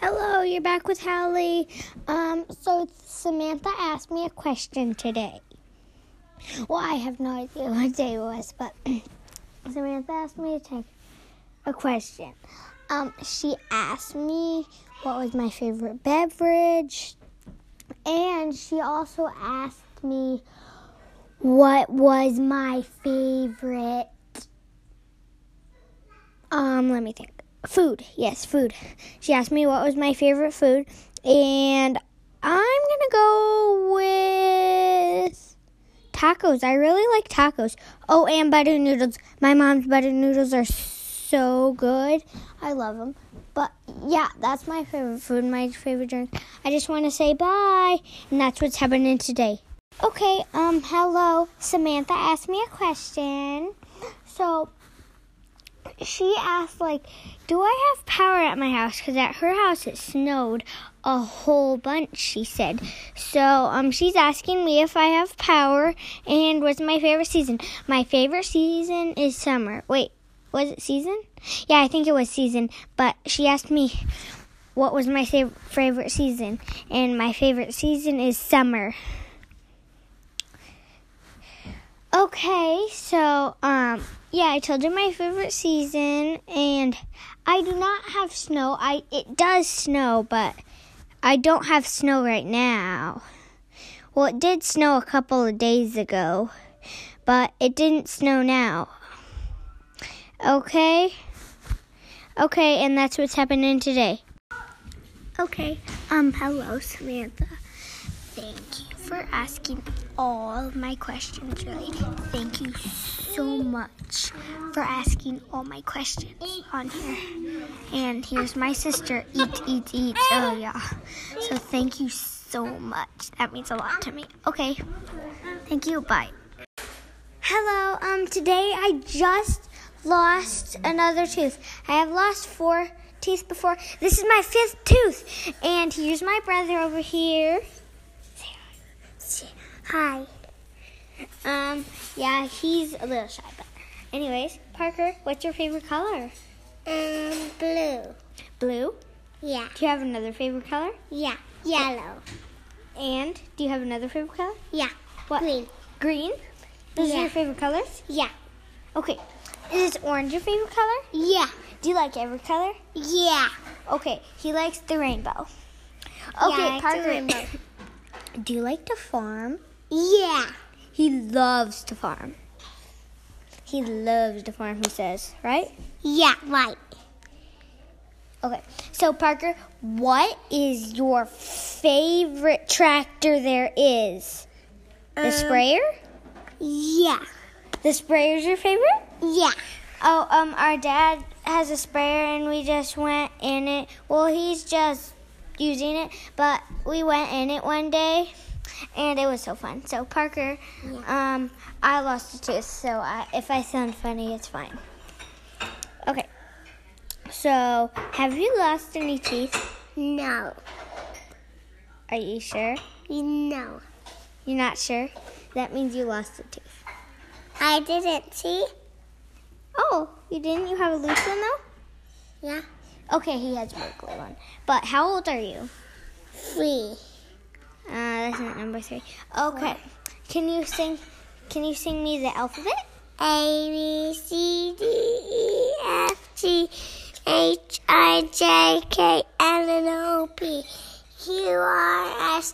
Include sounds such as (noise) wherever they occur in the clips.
Hello, you're back with Hallie. Um, so Samantha asked me a question today. Well, I have no idea (laughs) what day it was, but (clears throat) Samantha asked me to a question. Um, she asked me what was my favorite beverage, and she also asked me what was my favorite. Um, let me think. Food. Yes, food. She asked me what was my favorite food, and I'm gonna go with tacos. I really like tacos. Oh, and butter noodles. My mom's butter noodles are so good. I love them. But yeah, that's my favorite food, my favorite drink. I just want to say bye, and that's what's happening today. Okay, um, hello. Samantha asked me a question. So, she asked like do i have power at my house? Because at her house it snowed a whole bunch she said. So um she's asking me if i have power and what's my favorite season. My favorite season is summer. Wait was it season? Yeah i think it was season. But she asked me what was my favorite season. And my favorite season is summer. Okay, so um yeah, I told you my favorite season and I do not have snow. I it does snow, but I don't have snow right now. Well, it did snow a couple of days ago, but it didn't snow now. Okay? Okay, and that's what's happening today. Okay. Um hello, Samantha. Thank you for asking all my questions, really. Thank you so much for asking all my questions on here. And here's my sister, Eat, Eat, Eat. Oh, yeah. So thank you so much. That means a lot to me. Okay. Thank you. Bye. Hello. Um, today I just lost another tooth. I have lost four teeth before. This is my fifth tooth. And here's my brother over here. Hi. Um, yeah, he's a little shy, but anyways, Parker, what's your favorite color? Um, blue. Blue? Yeah. Do you have another favorite color? Yeah, yellow. And do you have another favorite color? Yeah. What? Green. Green? Those yeah. are your favorite colors? Yeah. Okay. Is orange your favorite color? Yeah. Do you like every color? Yeah. Okay, he likes the rainbow. Okay, yeah, Parker. (laughs) do you like to farm? Yeah. He loves to farm. He loves to farm, he says, right? Yeah, right. Okay, so Parker, what is your favorite tractor there is? The um, sprayer? Yeah. The sprayer's your favorite? Yeah. Oh, um, our dad has a sprayer and we just went in it. Well, he's just using it, but we went in it one day and it was so fun. So Parker, yeah. um, I lost a tooth, so I, if I sound funny, it's fine. Okay. So, have you lost any teeth? No. Are you sure? No. You're not sure? That means you lost a tooth. I didn't see. Oh, you didn't? You have a loose one though? Yeah. Okay, he has a glue one. But how old are you? Three. Uh, that's not number three. Okay. Can you sing? Can you sing me the alphabet? A B C D E F G H I J K L N O P Q R S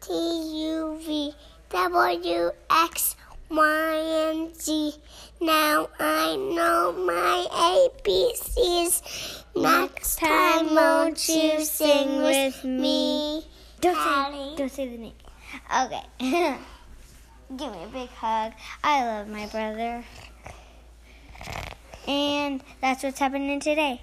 T U V W X Y and Z. Now I know my ABCs. Next time, won't you sing with me? Don't say, don't say the name. Okay. (laughs) Give me a big hug. I love my brother. And that's what's happening today.